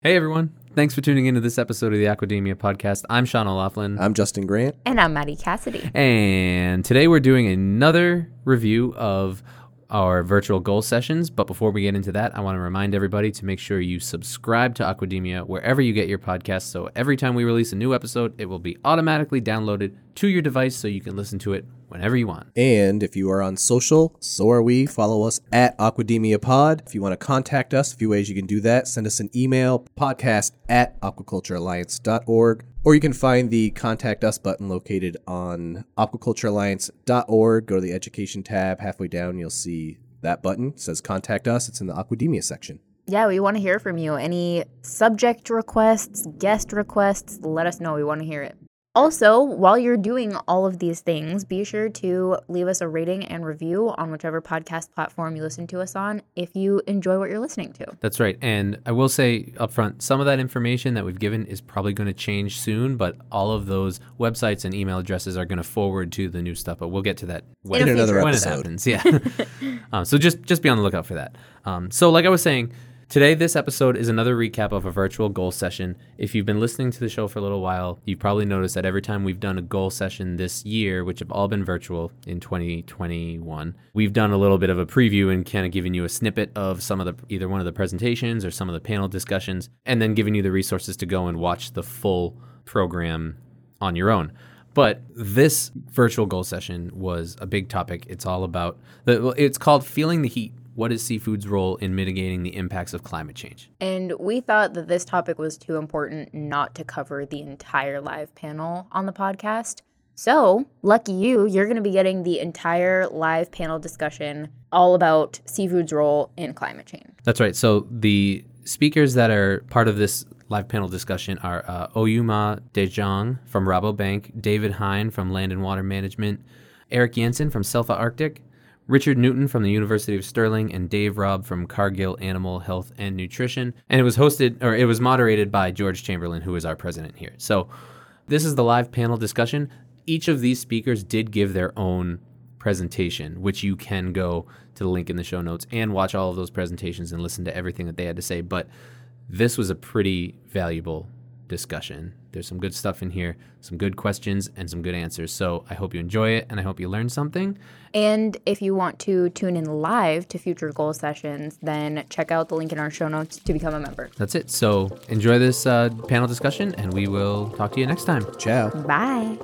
Hey everyone, thanks for tuning into this episode of the Aquademia podcast. I'm Sean O'Laughlin. I'm Justin Grant. And I'm Maddie Cassidy. And today we're doing another review of our virtual goal sessions. But before we get into that, I want to remind everybody to make sure you subscribe to Aquademia wherever you get your podcasts. So every time we release a new episode, it will be automatically downloaded to your device so you can listen to it whenever you want. And if you are on social, so are we. Follow us at Aquademia Pod. If you want to contact us, a few ways you can do that. Send us an email, podcast at aquaculturealliance.org, or you can find the contact us button located on aquaculturealliance.org. Go to the education tab. Halfway down, you'll see that button. It says contact us. It's in the Aquademia section. Yeah, we want to hear from you. Any subject requests, guest requests, let us know. We want to hear it. Also, while you're doing all of these things, be sure to leave us a rating and review on whichever podcast platform you listen to us on if you enjoy what you're listening to. That's right. And I will say up front, some of that information that we've given is probably going to change soon, but all of those websites and email addresses are going to forward to the new stuff. But we'll get to that when, In another when it episode. happens. Yeah. um, so just just be on the lookout for that. Um, so like I was saying, today this episode is another recap of a virtual goal session. If you've been listening to the show for a little while, you've probably noticed that every time we've done a goal session this year, which have all been virtual in 2021, we've done a little bit of a preview and kind of given you a snippet of some of the either one of the presentations or some of the panel discussions, and then giving you the resources to go and watch the full program on your own. But this virtual goal session was a big topic. It's all about the, it's called feeling the heat. What is seafood's role in mitigating the impacts of climate change? And we thought that this topic was too important not to cover the entire live panel on the podcast. So, lucky you, you're going to be getting the entire live panel discussion all about seafood's role in climate change. That's right. So the speakers that are part of this live panel discussion are uh, Oyuma Dejong from Rabobank, David Hine from Land and Water Management, Eric Jensen from Selfa Arctic, Richard Newton from the University of Stirling, and Dave Robb from Cargill Animal Health and Nutrition. And it was hosted, or it was moderated by George Chamberlain, who is our president here. So this is the live panel discussion. Each of these speakers did give their own presentation, which you can go to the link in the show notes and watch all of those presentations and listen to everything that they had to say. But this was a pretty valuable discussion. There's some good stuff in here, some good questions, and some good answers. So I hope you enjoy it and I hope you learn something. And if you want to tune in live to future goal sessions, then check out the link in our show notes to become a member. That's it. So enjoy this uh, panel discussion and we will talk to you next time. Ciao. Bye.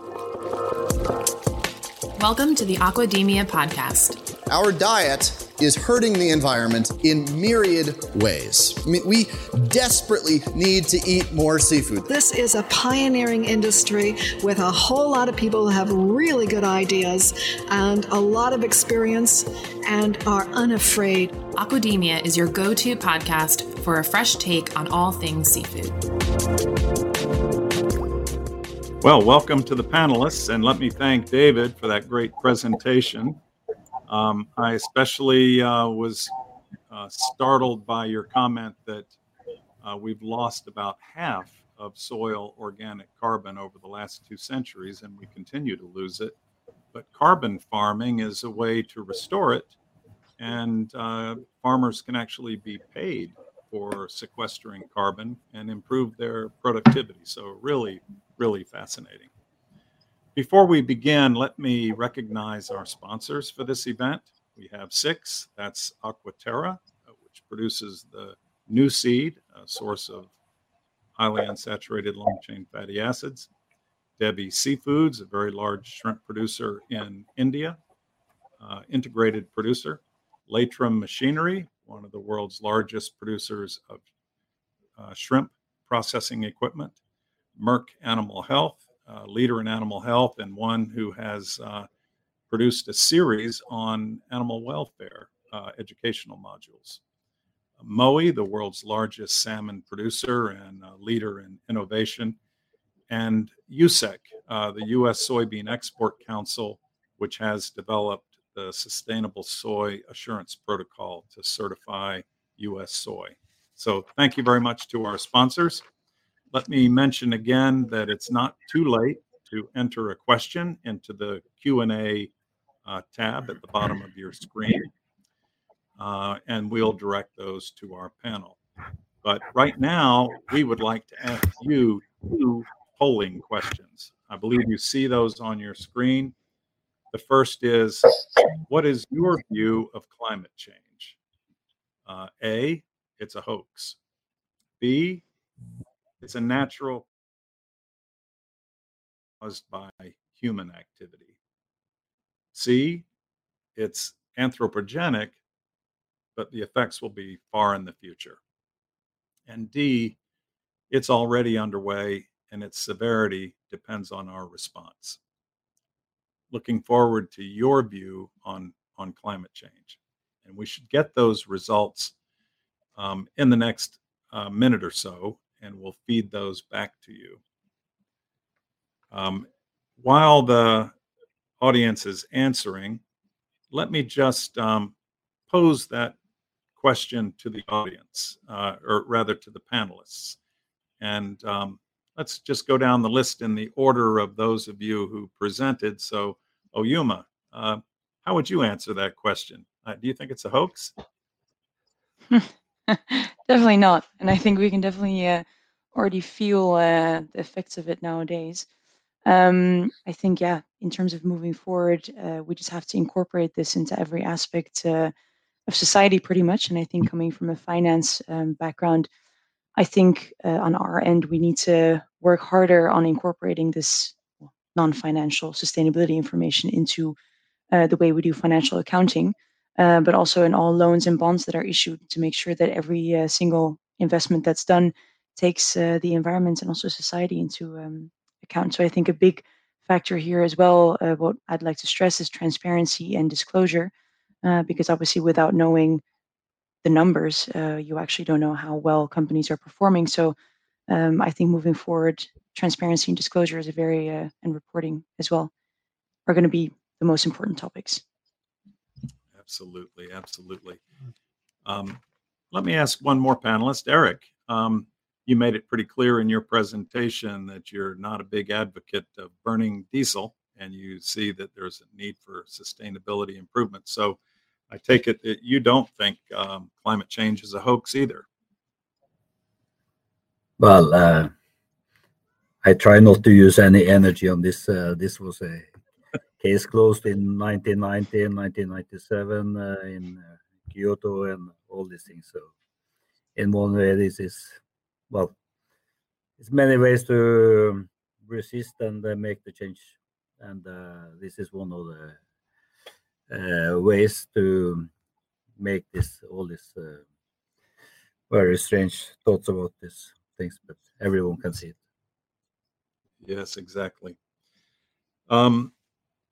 Welcome to the Aquademia podcast. Our diet is hurting the environment in myriad ways. I mean, we desperately need to eat more seafood. This is a pioneering industry with a whole lot of people who have really good ideas and a lot of experience and are unafraid. Aquademia is your go to podcast for a fresh take on all things seafood. Well, welcome to the panelists, and let me thank David for that great presentation. Um, I especially uh, was uh, startled by your comment that uh, we've lost about half of soil organic carbon over the last two centuries, and we continue to lose it. But carbon farming is a way to restore it, and uh, farmers can actually be paid for sequestering carbon and improve their productivity. So, really, really fascinating. Before we begin, let me recognize our sponsors for this event. We have six. That's Aquaterra, uh, which produces the new seed, a source of highly unsaturated long chain fatty acids. Devi Seafoods, a very large shrimp producer in India, uh, integrated producer. Laitram Machinery, one of the world's largest producers of uh, shrimp processing equipment. Merck Animal Health, uh, leader in animal health, and one who has uh, produced a series on animal welfare uh, educational modules. Mowi, the world's largest salmon producer and uh, leader in innovation, and USSEC, uh, the U.S. Soybean Export Council, which has developed the Sustainable Soy Assurance Protocol to certify U.S. soy. So, thank you very much to our sponsors. Let me mention again that it's not too late to enter a question into the Q&A uh, tab at the bottom of your screen, uh, and we'll direct those to our panel. But right now, we would like to ask you two polling questions. I believe you see those on your screen. The first is What is your view of climate change? Uh, A, it's a hoax. B, it's a natural caused by human activity. C, it's anthropogenic, but the effects will be far in the future. And D, it's already underway and its severity depends on our response. Looking forward to your view on, on climate change. And we should get those results um, in the next uh, minute or so, and we'll feed those back to you. Um, while the audience is answering, let me just um, pose that question to the audience, uh, or rather to the panelists. And um, let's just go down the list in the order of those of you who presented. So, Oyuma, uh, how would you answer that question? Uh, do you think it's a hoax? definitely not. And I think we can definitely uh, already feel uh, the effects of it nowadays. Um, I think, yeah, in terms of moving forward, uh, we just have to incorporate this into every aspect uh, of society pretty much. And I think coming from a finance um, background, I think uh, on our end, we need to work harder on incorporating this non financial sustainability information into uh, the way we do financial accounting, uh, but also in all loans and bonds that are issued to make sure that every uh, single investment that's done takes uh, the environment and also society into um, account. So I think a big factor here as well, uh, what I'd like to stress is transparency and disclosure, because obviously without knowing the numbers, uh, you actually don't know how well companies are performing. So um, I think moving forward, transparency and disclosure is a very uh, and reporting as well are going to be the most important topics. Absolutely, absolutely. Um, let me ask one more panelist, Eric. Um, you made it pretty clear in your presentation that you're not a big advocate of burning diesel, and you see that there's a need for sustainability improvement. So I take it that you don't think um, climate change is a hoax either. Well, uh, I try not to use any energy on this. Uh, this was a case closed in 1990 and 1997 uh, in uh, Kyoto and all these things. So, in one way, this is well, it's many ways to resist and uh, make the change, and uh, this is one of the uh, ways to make this all this uh, very strange thoughts about these things, but everyone can see it. Yes, exactly. Um,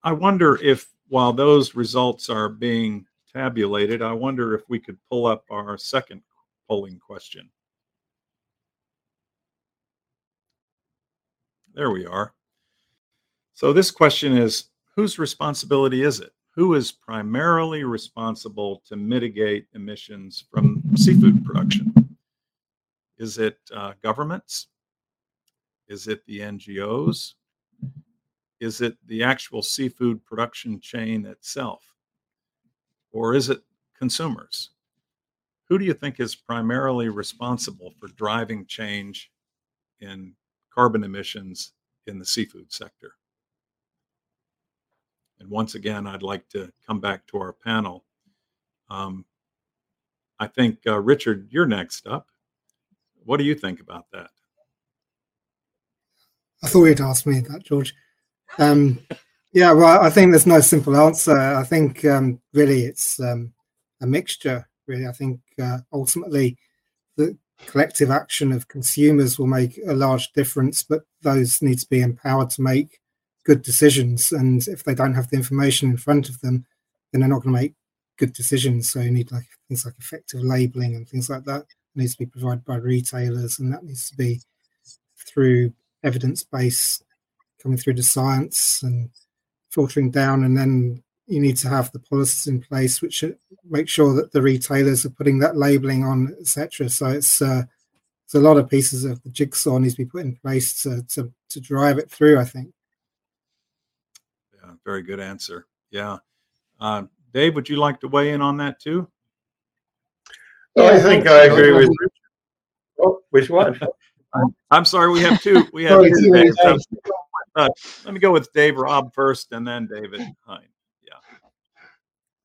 I wonder if while those results are being tabulated, I wonder if we could pull up our second polling question. There we are. So this question is, whose responsibility is it? who is primarily responsible to mitigate emissions from seafood production? Is it uh, governments? Is it the NGOs? Is it the actual seafood production chain itself? Or is it consumers? Who do you think is primarily responsible for driving change in carbon emissions in the seafood sector? And once again, I'd like to come back to our panel. Um, I think, uh, Richard, you're next up. What do you think about that? I thought you'd ask me that, George. Um, yeah, well, I think there's no simple answer. I think um, really it's um, a mixture. Really, I think uh, ultimately the collective action of consumers will make a large difference, but those need to be empowered to make good decisions. And if they don't have the information in front of them, then they're not going to make good decisions. So you need like things like effective labeling and things like that. Needs to be provided by retailers, and that needs to be through evidence base, coming through the science and filtering down. And then you need to have the policies in place which make sure that the retailers are putting that labeling on, etc. So it's uh, it's a lot of pieces of the jigsaw needs to be put in place to, to, to drive it through. I think very good answer. Yeah. Uh, Dave, would you like to weigh in on that too? I think I agree with Oh, which one? I'm sorry, we have two. We have Sorry, two. Two Dave. So, names. uh, let me go with Dave Robb first, and then David Hine. Yeah.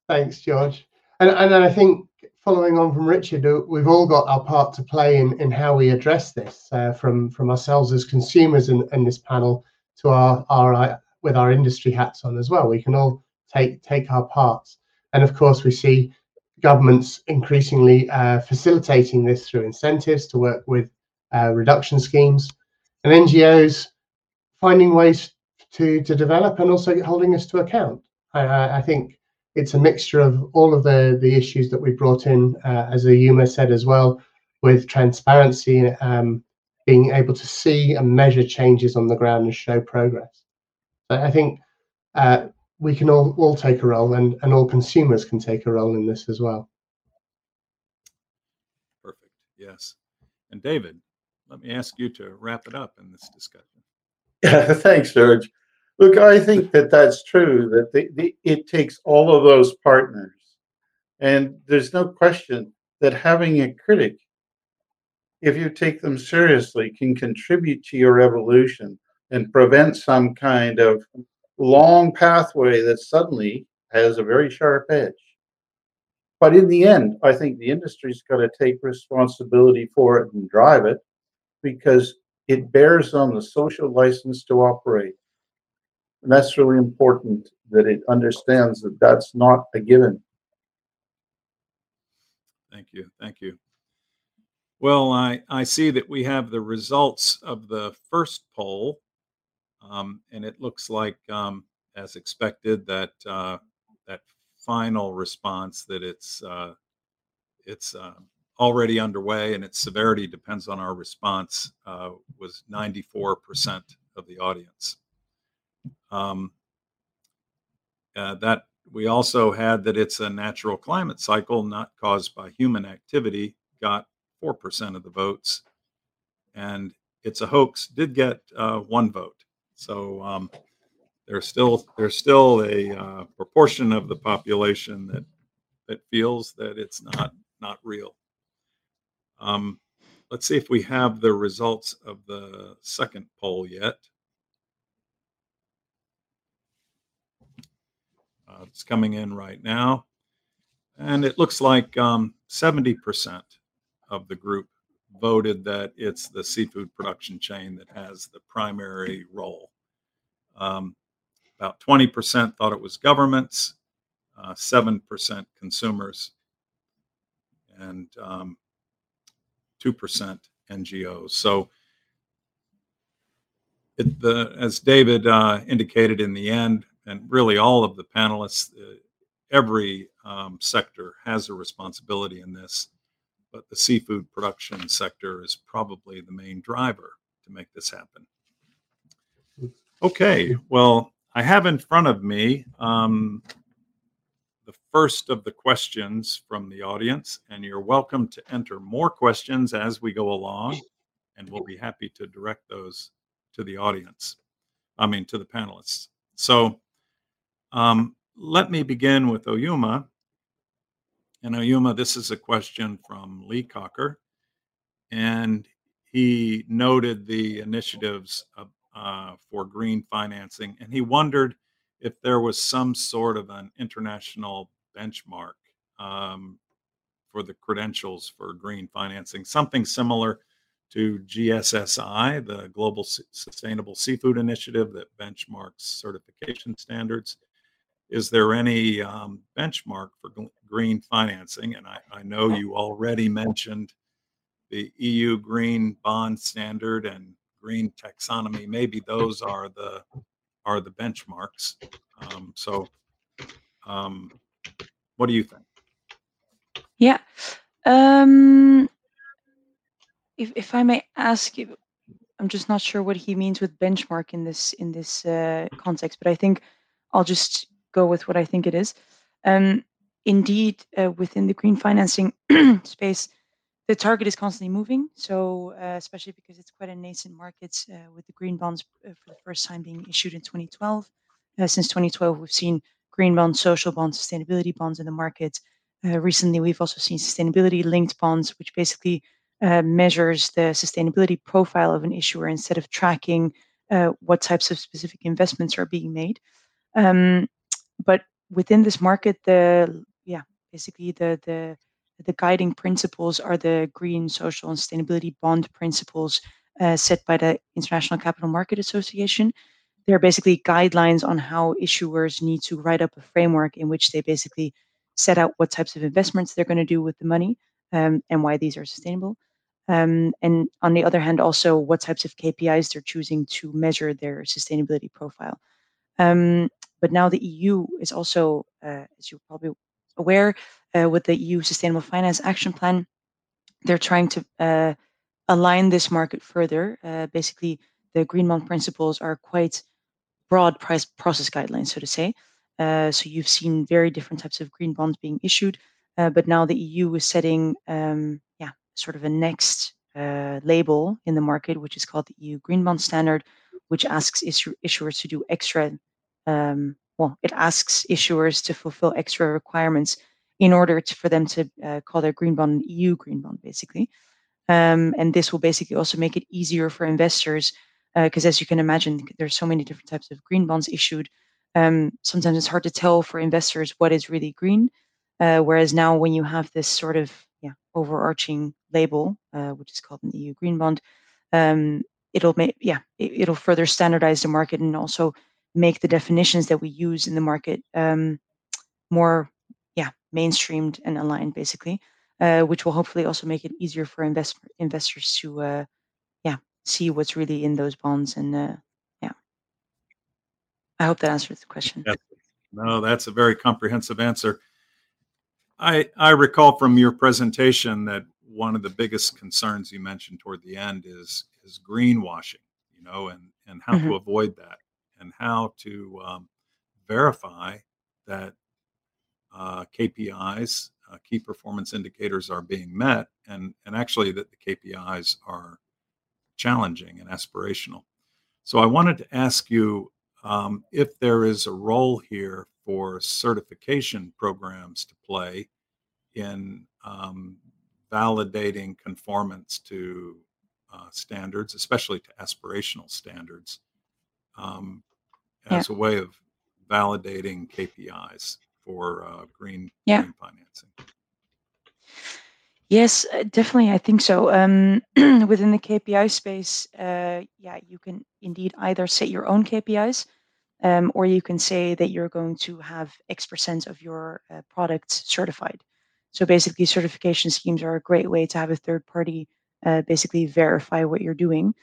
Thanks, George. And and then I think following on from Richard, uh, we've all got our part to play in, in how we address this, uh, from from ourselves as consumers in, in this panel to our our uh, with our industry hats on as well. We can all take take our parts, and of course we see governments increasingly uh, facilitating this through incentives to work with uh, reduction schemes, and NGOs finding ways to to develop and also holding us to account. I, I, think it's a mixture of all of the the issues that we brought in, uh, as Oyuma said as well, with transparency, um, being able to see and measure changes on the ground and show progress. So I think uh, we can all all take a role, and and all consumers can take a role in this as well. Perfect. Yes. And David, let me ask you to wrap it up in this discussion. Thanks, George. Look, I think that that's true. That the, the, it takes all of those partners, and there's no question that having a critic, if you take them seriously, can contribute to your evolution and prevent some kind of long pathway that suddenly has a very sharp edge. But in the end, I think the industry's got to take responsibility for it and drive it because it bears on the social license to operate. And that's really important that it understands that that's not a given. Thank you. Thank you. Well, I, I see that we have the results of the first poll, um, and it looks like, um, as expected, that uh, that final response that it's uh, it's uh, already underway and its severity depends on our response uh, was 94% of the audience. Um, uh, that we also had that it's a natural climate cycle not caused by human activity got 4% of the votes. And it's a hoax did get uh, one vote. So um, there's still there's still a uh, proportion of the population that that feels that it's not not real um, let's see if we have the results of the second poll yet Uh, it's coming in right now. And it looks like um, 70% of the group voted that it's the seafood production chain that has the primary role. Um, about 20% thought it was governments, uh, 7% consumers, and um, 2% NGOs. So, it, the, as David uh, indicated in the end, and really all of the panelists, uh, every um, sector has a responsibility in this, but the seafood production sector is probably the main driver to make this happen. Okay, well, I have in front of me um, the first of the questions from the audience, and you're welcome to enter more questions as we go along, and we'll be happy to direct those to the audience. I mean, to the panelists. So, um, let me begin with Oyuma. And Oyuma, this is a question from Lee Cocker. And he noted the initiatives of, uh, for green financing. And he wondered if there was some sort of an international benchmark um, for the credentials for green financing, something similar to GSSI, the Global Sustainable Seafood Initiative that benchmarks certification standards is there any um, benchmark for green financing? And I, I know you already mentioned the EU Green Bond Standard and Green Taxonomy. Maybe those are the are the benchmarks. Um, so, um, what do you think? Yeah. Um, if if I may ask you, I'm just not sure what he means with benchmark in this in this uh, context, but I think I'll just go with what I think it is. Um, indeed, uh, within the green financing space, the target is constantly moving. So, uh, especially because it's quite a nascent market, uh, with the green bonds uh, for the first time being issued in 2012. Uh, since 2012, we've seen green bonds, social bonds, sustainability bonds in the market. Uh, recently, we've also seen sustainability linked bonds, which basically measures the sustainability profile of an issuer instead of tracking what types of specific investments are being made. Um, but within this market, the yeah, basically the the the guiding principles are the green, social, and sustainability bond principles uh, set by the International Capital Market Association. They're basically guidelines on how issuers need to write up a framework in which they basically set out what types of investments they're going to do with the money um, and why these are sustainable. Um, and on the other hand, also what types of KPIs they're choosing to measure their sustainability profile. Um, but now the EU is also, uh, as you're probably aware, uh, with the EU Sustainable Finance Action Plan, they're trying to uh, align this market further. Uh, basically, the green bond principles are quite broad price process guidelines, so to say. Uh, so you've seen very different types of green bonds being issued, uh, but now the EU is setting, um, yeah, sort of a next uh, label in the market, which is called the EU Green Bond Standard, which asks issu- issuers to do extra. Um, well, it asks issuers to fulfill extra requirements in order to, for them to uh, call their green bond an EU green bond, basically. Um, and this will basically also make it easier for investors because uh, as you can imagine, there's so many different types of green bonds issued. Um, sometimes it's hard to tell for investors what is really green. Uh, whereas now, when you have this sort of yeah overarching label, uh, which is called an EU green bond, um, it'll make yeah it, will further standardize the market and also make the definitions that we use in the market um, more yeah mainstreamed and aligned basically, uh, which will hopefully also make it easier for invest- investors to uh, see what's really in those bonds and uh, yeah i hope that answers the question yeah. no that's a very comprehensive answer i i recall from your presentation that one of the biggest concerns you mentioned toward the end is is greenwashing you know and and how mm-hmm. to avoid that and how to um, verify that uh, kpis uh, key performance indicators are being met and and actually that the kpis are challenging and aspirational. So I wanted to ask you um, if there is a role here for certification programs to play in um, validating conformance to uh, standards, especially to aspirational standards, um, as yeah. a way of validating KPIs for uh, green, yeah. green financing. Yes, uh, definitely. I think so. Um, within the KPI space, uh, yeah, you can indeed either set your own KPIs, um, or you can say that you're going to have X percent of your uh, products certified. So basically, certification schemes are a great way to have a third party uh, basically verify what you're doing.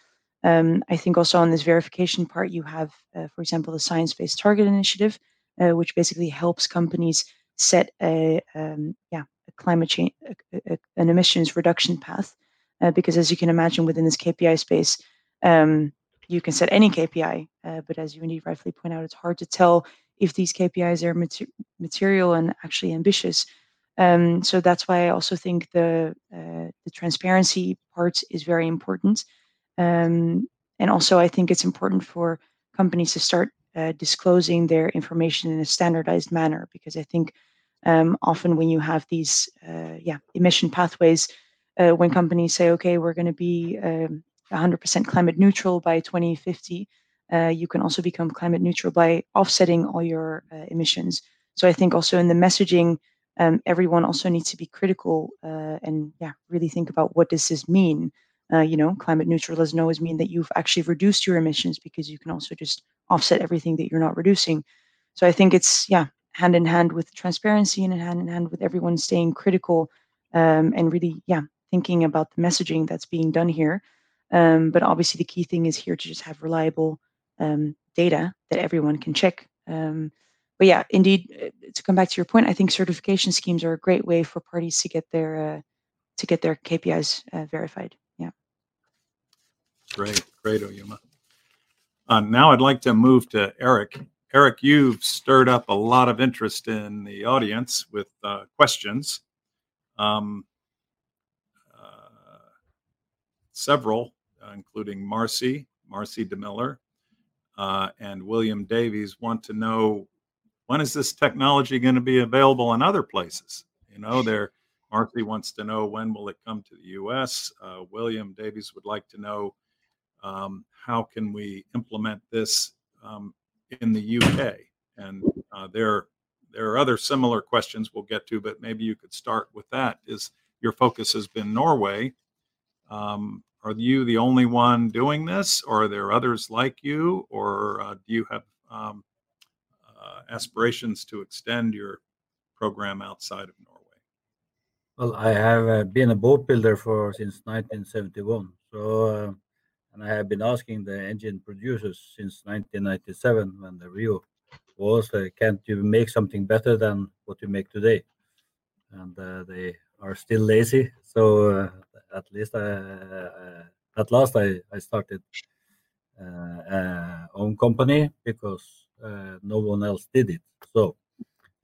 Um, I think also on this verification part, you have, uh, for example, the Science Based Target Initiative, uh, which basically helps companies set a um, yeah a climate change a, a, an emissions reduction path uh, because as you can imagine within this KPI space um, you can set any KPI uh, but as you indeed rightfully point out it's hard to tell if these KPIs are mater- material and actually ambitious. Um, so that's why I also think the uh, the transparency part is very important um, and also I think it's important for companies to start uh, disclosing their information in a standardized manner because I think um, often when you have these uh, yeah emission pathways, uh, when companies say okay we're going to be um, 100% climate neutral by 2050, uh, you can also become climate neutral by offsetting all your uh, emissions. So I think also in the messaging, um, everyone also needs to be critical uh, and yeah really think about what does this mean. You know, climate neutral doesn't always mean that you've actually reduced your emissions because you can also just offset everything that you're not reducing. So I think it's yeah, hand in hand with transparency and hand in hand with everyone staying critical um, and really yeah, thinking about the messaging that's being done here. Um, but obviously the key thing is here to just have reliable um, data that everyone can check. Um, but yeah, indeed, uh, to come back to your point, I think certification schemes are a great way for parties to get their uh, to get their KPIs uh, verified. Great, great, Oyuma. Uh, now I'd like to move to Eric. Eric, you've stirred up a lot of interest in the audience with uh, questions. Um, uh, several, uh, including Marcy, Marcy DeMiller, uh, and William Davies, want to know when is this technology going to be available in other places? You know, there Marcy wants to know when will it come to the U.S. Uh, William Davies would like to know um, how can we implement this um, in the UK. And uh, there, there are other similar questions we'll get to, but maybe you could start with that. Is your focus has been Norway? Um, are you the only one doing this, or are there others like you, or uh, do you have um, uh, aspirations to extend your program outside of Norway? Well, I have uh, been a boat builder for since 1971. So, uh, and I have been asking the engine producers since 1997 when the Rio was, uh, can't you make something better than what you make today? And uh, they are still lazy. So uh, at least, uh, at last, I, I started own company because no one else did it. So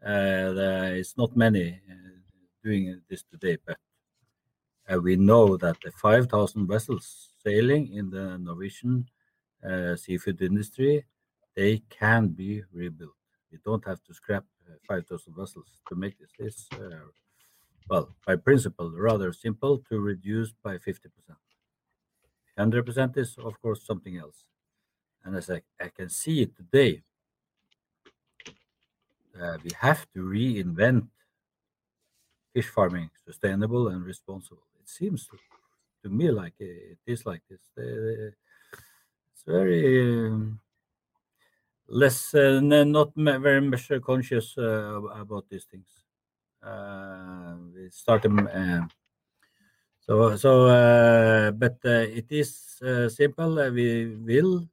there is not many doing this today, but uh, we know that the 5,000 vessels sailing in the Norwegian uh, seafood industry, they can be rebuilt. We don't have to scrap uh, 5,000 vessels to make this. This, well, by principle, rather simple to reduce by 50%. 100% is, of course, something else. And as I, I can see it today, uh, we have to reinvent fish farming sustainable and responsible. It seems to, to me like it is like this. It's very um, less, uh, not very much conscious uh, about these things. Uh, we started. Um, so, so, uh, but uh, it is uh, simple. we will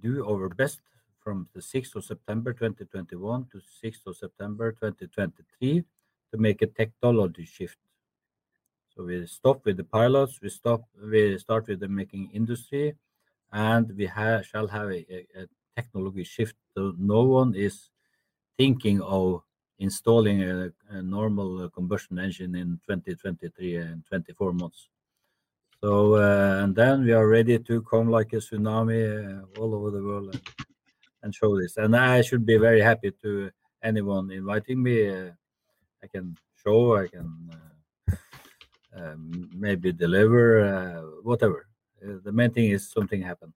do our best from the 6th of September 2021 to 6th of September 2023 to make a technology shift. So we stop with the pilots, we stop, we start with the making industry, and we ha- shall have a, a, technology shift. So no one is thinking of installing a, a normal combustion engine in 2023 and 24 months. So uh, and then we are ready to come like a tsunami uh, all over the world and show this. And I should be very happy to anyone inviting me. Uh, I can show, I can uh, um, maybe deliver, uh, whatever. Uh, the main thing is something happen.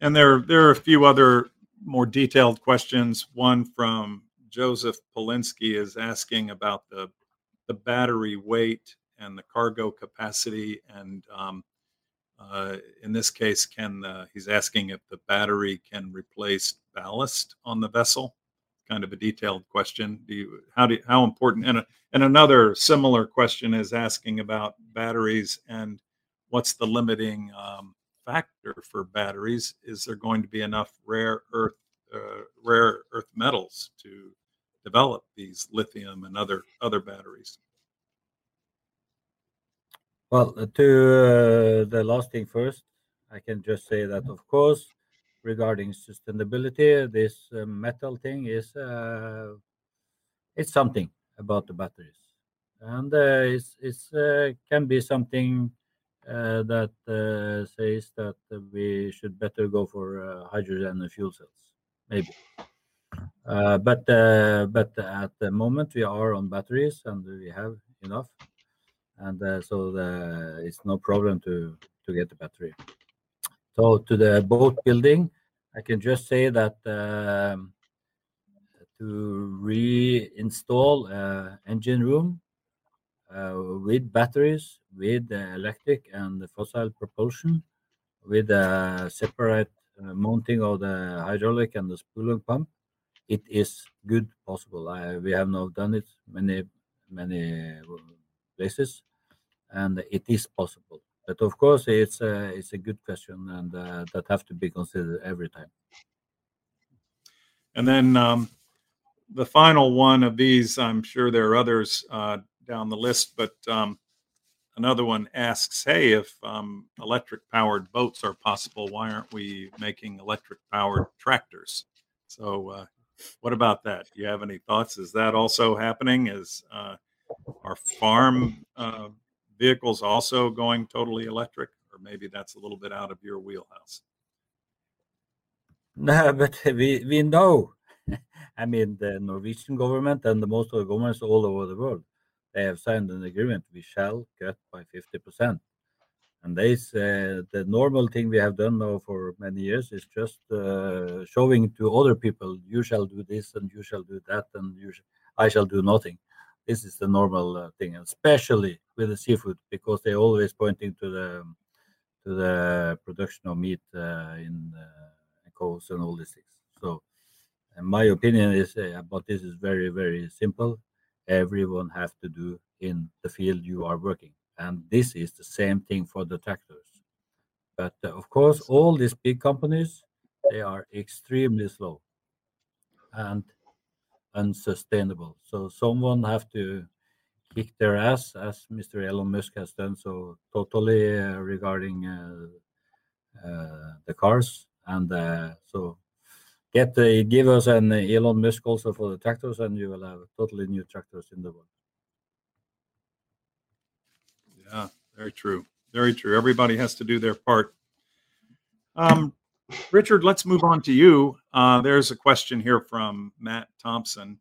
And there, there are a few other more detailed questions. One from Joseph Polinsky is asking about the the battery weight and the cargo capacity and um, uh, in this case, can the, he's asking if the battery can replace ballast on the vessel? Kind of a detailed question. Do you how do how important? And a, and another similar question is asking about batteries and what's the limiting um, factor for batteries? Is there going to be enough rare earth uh, rare earth metals to develop these lithium and other other batteries? Well, uh, to uh, the last thing first, I can just say that, of course, regarding sustainability, this uh, metal thing is uh, it's something about the batteries, and uh, it's uh, can be something that says that we should better go for hydrogen and fuel cells, maybe. but but at the moment we are on batteries and we have enough and so it's no problem to to get the battery. So to the boat building, I can just say that um, to reinstall uh, engine room uh, with batteries, with electric and fossil propulsion, with a separate uh, mounting of the hydraulic and the spooling pump, it is good possible. We have now done it many many places and it is possible. But of course, it's a, it's a good question, and uh, that have to be considered every time. And then um, the final one of these, I'm sure there are others uh, down the list, but um, another one asks, "Hey, if um, electric-powered boats are possible, why aren't we making electric-powered tractors?" So, uh, what about that? Do you have any thoughts? Is that also happening? Is uh, our farm uh, vehicles also going totally electric, or maybe that's a little bit out of your wheelhouse? No, but we we know, I mean, the Norwegian government and the most of the governments all over the world, they have signed an agreement. We shall cut by 50%. And they uh, the normal thing we have done now for many years is just uh, showing to other people, you shall do this and you shall do that and you sh- I shall do nothing. This is the normal uh, thing, especially with the seafood, because they're always pointing to the to the production of meat uh, in uh, cows and all these things. So, my opinion is but this is very very simple. Everyone have to do in the field you are working and this is the same thing for the tractors. But of course, all these big companies, they are extremely slow and unsustainable. So someone have to kick their ass, as Mr. Elon Musk has done so totally uh, regarding uh, uh the cars. And uh, so get give us an Elon Musk also for the tractors, and you will have totally new tractors in the world. Yeah, very true. Very true. Everybody has to do their part. Um, Richard, let's move on to you. Uh, there's a question here from Matt Thompson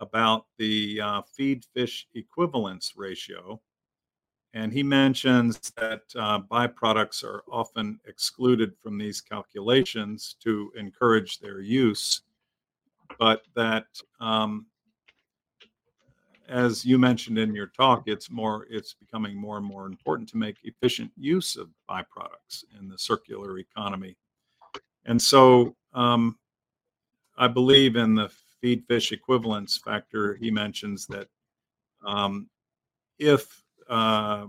about the uh, feed fish equivalence ratio. And he mentions that uh, byproducts are often excluded from these calculations to encourage their use, but that um, as you mentioned in your talk, it's more it's becoming more and more important to make efficient use of byproducts in the circular economy. And so um, I believe in the feed fish equivalence factor. He mentions that um, if uh,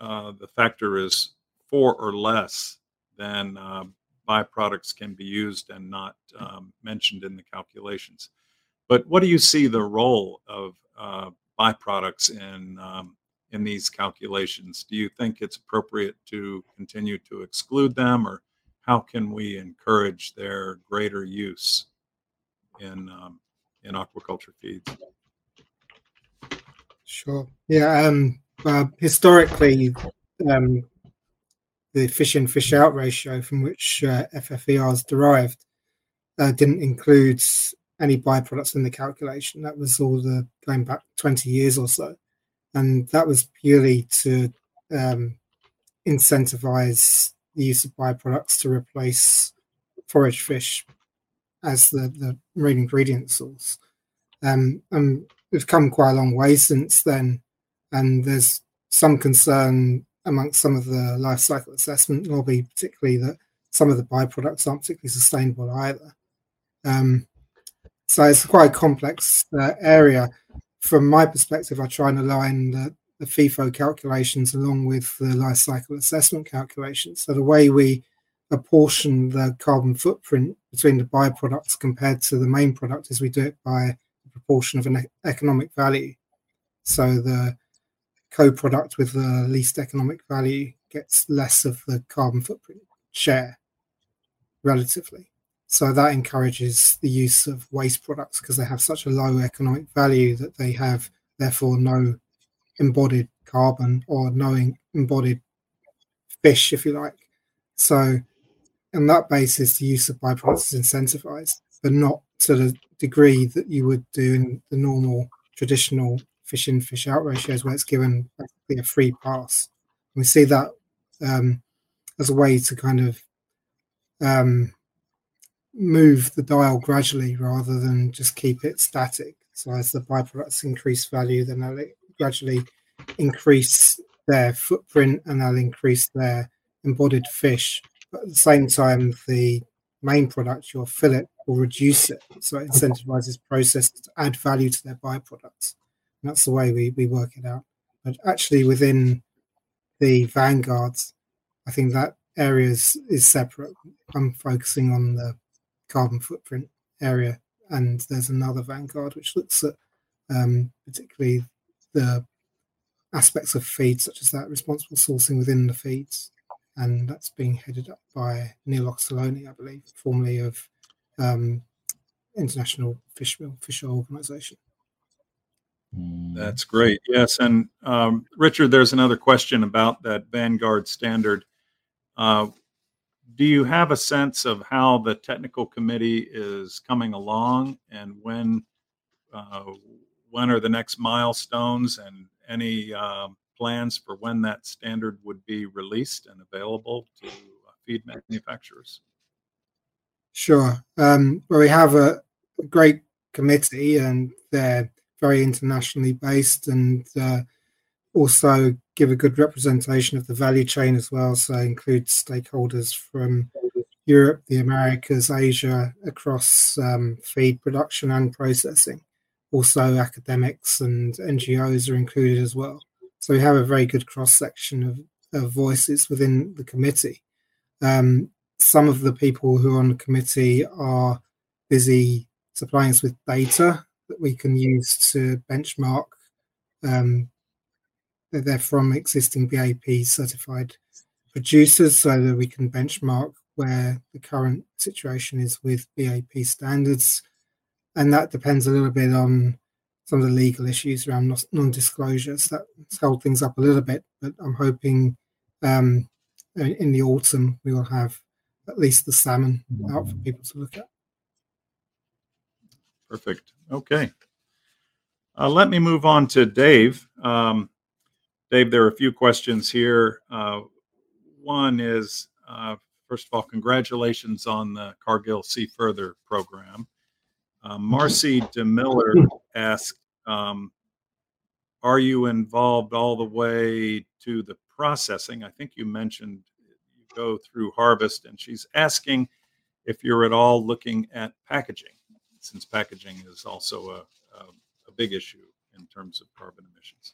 uh, the factor is four or less, then uh, byproducts can be used and not um, mentioned in the calculations. But what do you see the role of uh, byproducts in um, in these calculations? Do you think it's appropriate to continue to exclude them, or how can we encourage their greater use in um, in aquaculture feeds? Sure. Yeah. Um, uh, historically, um, the fish in fish out ratio from which uh, FFER is derived uh, didn't include any byproducts in the calculation. That was all the going back 20 years or so. And that was purely to um, incentivize the use of byproducts to replace forage fish as the, the marine ingredient source. Um, and we've come quite a long way since then. And there's some concern amongst some of the life cycle assessment lobby, particularly that some of the byproducts aren't particularly sustainable either. Um, so it's quite a complex uh, area. From my perspective, I try and align the, the FIFO calculations along with the life cycle assessment calculations. So the way we apportion the carbon footprint between the byproducts compared to the main product is we do it by the proportion of an economic value. So the co-product with the least economic value gets less of the carbon footprint share relatively. So that encourages the use of waste products because they have such a low economic value that they have therefore no embodied carbon or knowing embodied fish, if you like. So on that basis, the use of byproducts is incentivized, but not to the degree that you would do in the normal traditional fish in, fish out ratios where it's given basically a free pass. We see that um, as a way to kind of um, move the dial gradually rather than just keep it static. So as the byproducts increase value, then gradually increase their footprint and they'll increase their embodied fish. But at the same time, the main product, your fillet, will reduce it. So it incentivizes processors to add value to their byproducts. And that's the way we, we work it out. But actually within the vanguards, I think that area is, is separate. I'm focusing on the carbon footprint area. And there's another Vanguard which looks at um, particularly the aspects of feeds, such as that responsible sourcing within the feeds. And that's being headed up by Neil Auchterlonie, I believe, formerly of um, International Fish Meal Fisher Organization. That's great. Yes. And um, Richard, there's another question about that Vanguard standard. Uh, do you have a sense of how the technical committee is coming along and when uh, when are the next milestones and any uh, plans for when that standard would be released and available to uh, feed manufacturers? Sure. Um, well, we have a great committee and they're very internationally based and uh, also give a good representation of the value chain as well. So include stakeholders from Europe, the Americas, Asia, across um, feed production and processing. Also, academics and NGOs are included as well. So we have a very good cross section of, of, voices within the committee. Um, some of the people who are on the committee are busy supplying us with data that we can use to benchmark um, they're from existing BAP certified producers so that we can benchmark where the current situation is with BAP standards. And that depends a little bit on some of the legal issues around non disclosures that held things up a little bit. But I'm hoping um, in the autumn we will have at least the salmon out for people to look at. Perfect. Okay. Uh, let me move on to Dave. Um, Dave, there are a few questions here. Uh, one is, uh, first of all, congratulations on the Cargill SeaFurther program. Uh, Marcy DeMiller asked, um, are you involved all the way to the processing? I think you mentioned you go through harvest, and she's asking if you're at all looking at packaging, since packaging is also a, a, a big issue in terms of carbon emissions.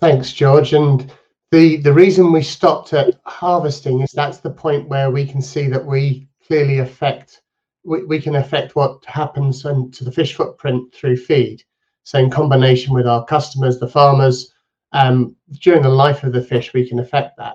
Thanks, George. And the the reason we stopped at harvesting is that's the point where we can see that we clearly affect we, we can affect what happens and to the fish footprint through feed. So in combination with our customers, the farmers, um, during the life of the fish, we can affect that.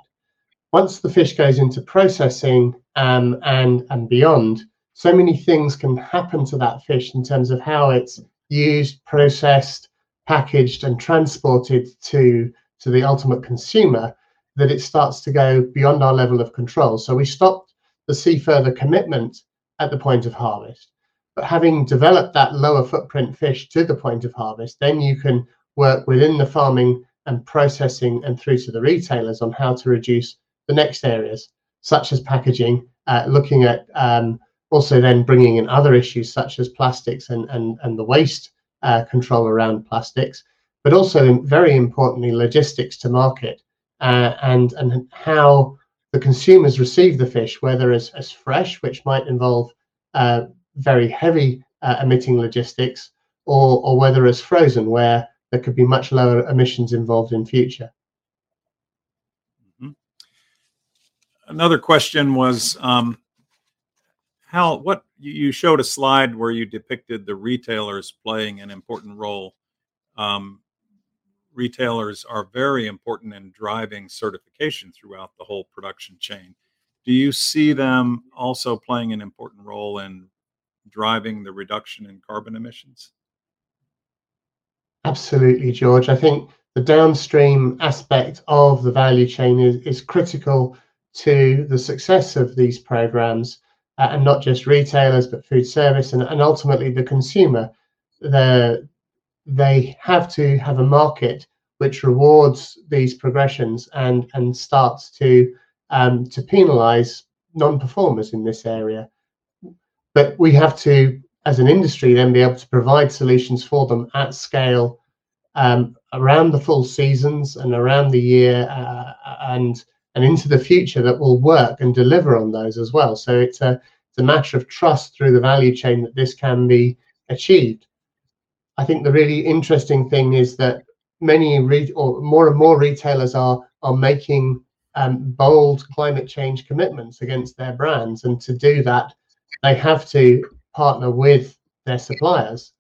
Once the fish goes into processing um, and and beyond, so many things can happen to that fish in terms of how it's used, processed, packaged and transported to to the ultimate consumer that it starts to go beyond our level of control. So we stopped the SeaFurther commitment at the point of harvest. But having developed that lower footprint fish to the point of harvest, then you can work within the farming and processing and through to the retailers on how to reduce the next areas, such as packaging, uh, looking at um, also then bringing in other issues such as plastics and, and, and the waste uh, control around plastics, but also very importantly, logistics to market uh, and and how the consumers receive the fish, whether as, as fresh, which might involve uh, very heavy uh, emitting logistics, or or whether as frozen, where there could be much lower emissions involved in future. Mm-hmm. Another question was um, how what you showed a slide where you depicted the retailers playing an important role. Um, retailers are very important in driving certification throughout the whole production chain. Do you see them also playing an important role in driving the reduction in carbon emissions? Absolutely, George. I think the downstream aspect of the value chain is, is critical to the success of these programs uh, and not just retailers, but food service and, and ultimately the consumer. The, they have to have a market which rewards these progressions and, and starts to, um, to penalize non performers in this area. But we have to, as an industry, then be able to provide solutions for them at scale um, around the full seasons and around the year uh, and and into the future that will work and deliver on those as well. So it's a it's a matter of trust through the value chain that this can be achieved. I think the really interesting thing is that many re- or more and more retailers are are making um, bold climate change commitments against their brands, and to do that, they have to partner with their suppliers,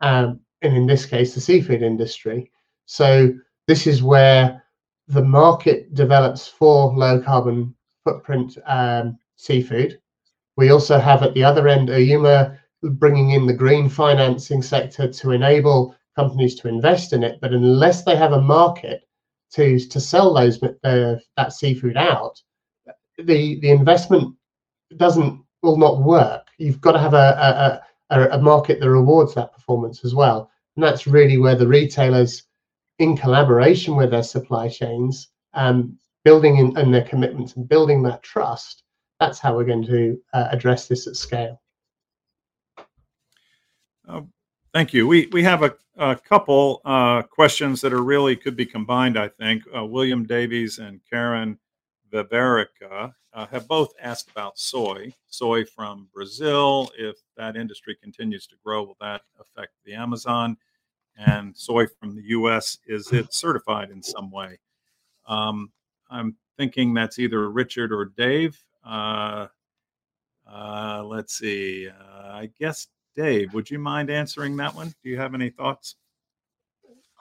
um, and in this case, the seafood industry. So this is where the market develops for low carbon footprint um, seafood. We also have at the other end Oyuma bringing in the green financing sector to enable companies to invest in it. But unless they have a market to to sell those uh, that seafood out, the the investment doesn't will not work. You've got to have a a, a, a market that rewards that performance as well, and that's really where the retailers, in collaboration with their supply chains, um, building in, in their commitments and building that trust. That's how we're going to uh, address this at scale. Uh, thank you. We we have a, a couple uh, questions that are really could be combined. I think uh, William Davies and Karen Viverica uh, have both asked about soy. Soy from Brazil. If that industry continues to grow, will that affect the Amazon? And soy from the U.S. Is it certified in some way? Um, I'm thinking that's either Richard or Dave. Uh, let's see. I guess Dave, would you mind answering that one? Do you have any thoughts?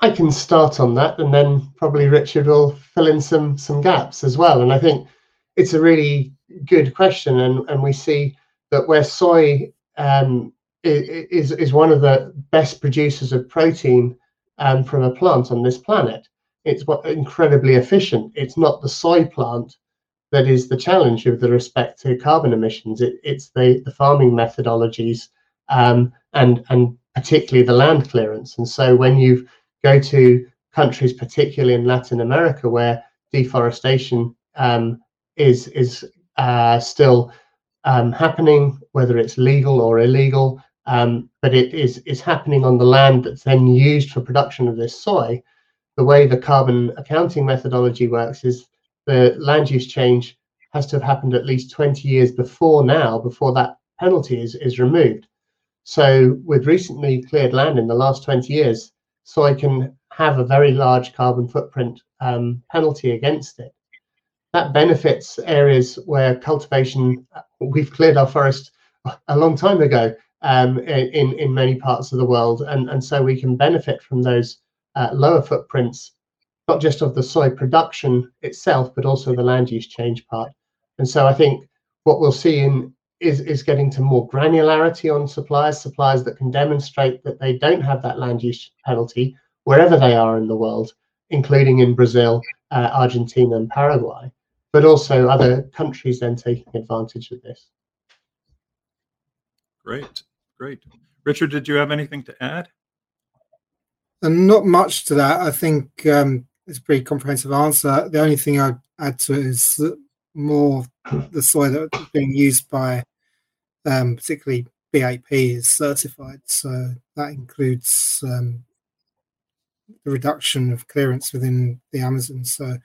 I can start on that, and then probably Richard will fill in some some gaps as well. And I think it's a really good question, and and we see that where soy um, is is one of the best producers of protein um, from a plant on this planet. It's what incredibly efficient. It's not the soy plant that is the challenge with respect to carbon emissions. It, it's the the farming methodologies um, and and particularly the land clearance. And so when you go to countries, particularly in Latin America, where deforestation um, is is uh, still um, happening, whether it's legal or illegal, um, but it is is happening on the land that's then used for production of this soy. The way the carbon accounting methodology works is the land use change has to have happened at least 20 years before now, before that penalty is, is removed. So with recently cleared land in the last 20 years, soy can have a very large carbon footprint um, penalty against it. That benefits areas where cultivation, we've cleared our forest a long time ago um, in, in many parts of the world. And, and so we can benefit from those uh, lower footprints, not just of the soy production itself, but also the land use change part. And so I think what we'll see in is is getting to more granularity on suppliers, suppliers that can demonstrate that they don't have that land use penalty wherever they are in the world, including in Brazil, uh, Argentina, and Paraguay, but also other countries then taking advantage of this. Great, great. Richard, did you have anything to add? And not much to that. I think um, it's a pretty comprehensive answer. The only thing I'd add to it is that more the soy that's being used by um, particularly BAP is certified. So that includes um, the reduction of clearance within the Amazon. So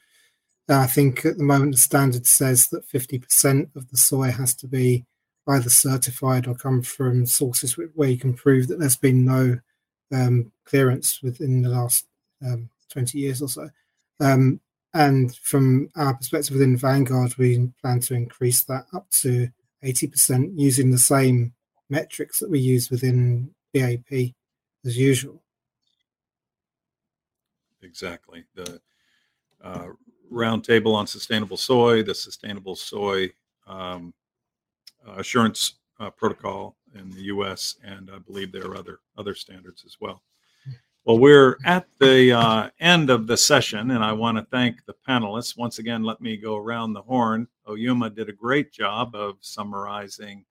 uh, I think at the moment the standard says that 50% of the soy has to be either certified or come from sources where you can prove that there's been no um, clearance within the last um, 20 years or so. Um, and from our perspective within Vanguard, we plan to increase that up to 80% using the same metrics that we use within BAP as usual. Exactly. The uh, roundtable on sustainable soy, the sustainable soy um, assurance uh, protocol in the U.S., and I believe there are other other standards as well. Well, we're at the uh, end of the session, and I want to thank the panelists. Once again, let me go around the horn. Oyuma did a great job of summarizing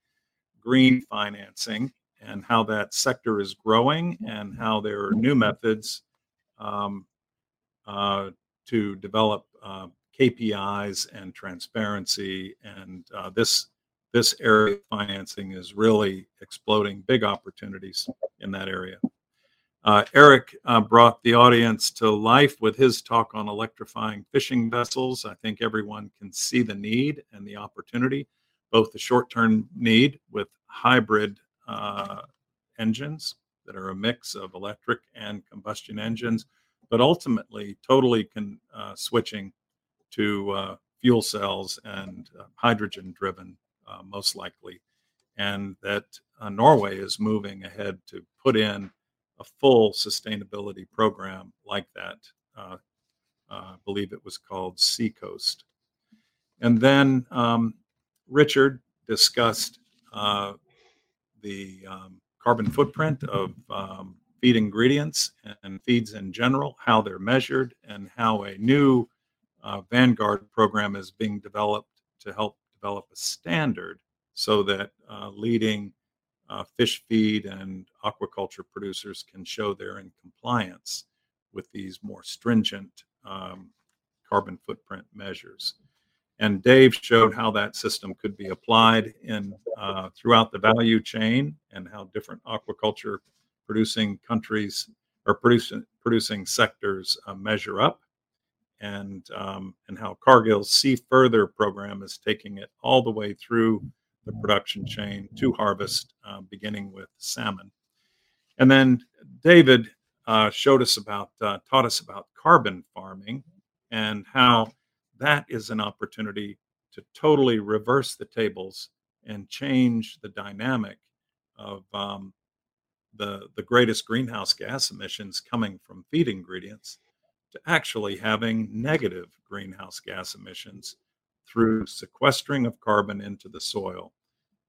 green financing and how that sector is growing and how there are new methods um, uh, to develop uh, KPIs and transparency. And uh, this this area of financing is really exploding. Big opportunities in that area. Uh, Eric uh, brought the audience to life with his talk on electrifying fishing vessels. I think everyone can see the need and the opportunity, both the short term need with hybrid uh, engines that are a mix of electric and combustion engines, but ultimately totally con- uh, switching to uh, fuel cells and uh, hydrogen driven, most likely. And that Norway is moving ahead to put in a full sustainability program like that. Uh, uh, I believe it was called Seacoast. And then um, Richard discussed uh, the um, carbon footprint of um, feed ingredients and feeds in general, how they're measured, and how a new uh, Vanguard program is being developed to help develop a standard so that uh, leading uh, fish feed and aquaculture producers can show they're in compliance with these more stringent um, carbon footprint measures. And Dave showed how that system could be applied in uh, throughout the value chain and how different aquaculture producing countries or producing producing sectors uh, measure up, and um, and how Cargill's Sea Further program is taking it all the way through the production chain to harvest, uh, beginning with salmon. And then David uh, showed us about, uh, taught us about carbon farming and how that is an opportunity to totally reverse the tables and change the dynamic of um, the, the greatest greenhouse gas emissions coming from feed ingredients to actually having negative greenhouse gas emissions through sequestering of carbon into the soil.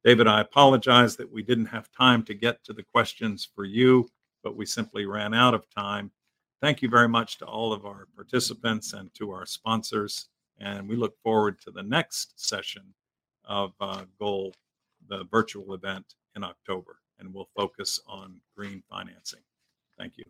David, I apologize that we didn't have time to get to the questions for you, but we simply ran out of time. Thank you very much to all of our participants and to our sponsors. And we look forward to the next session of uh, Goal, the virtual event in October. And we'll focus on green financing. Thank you.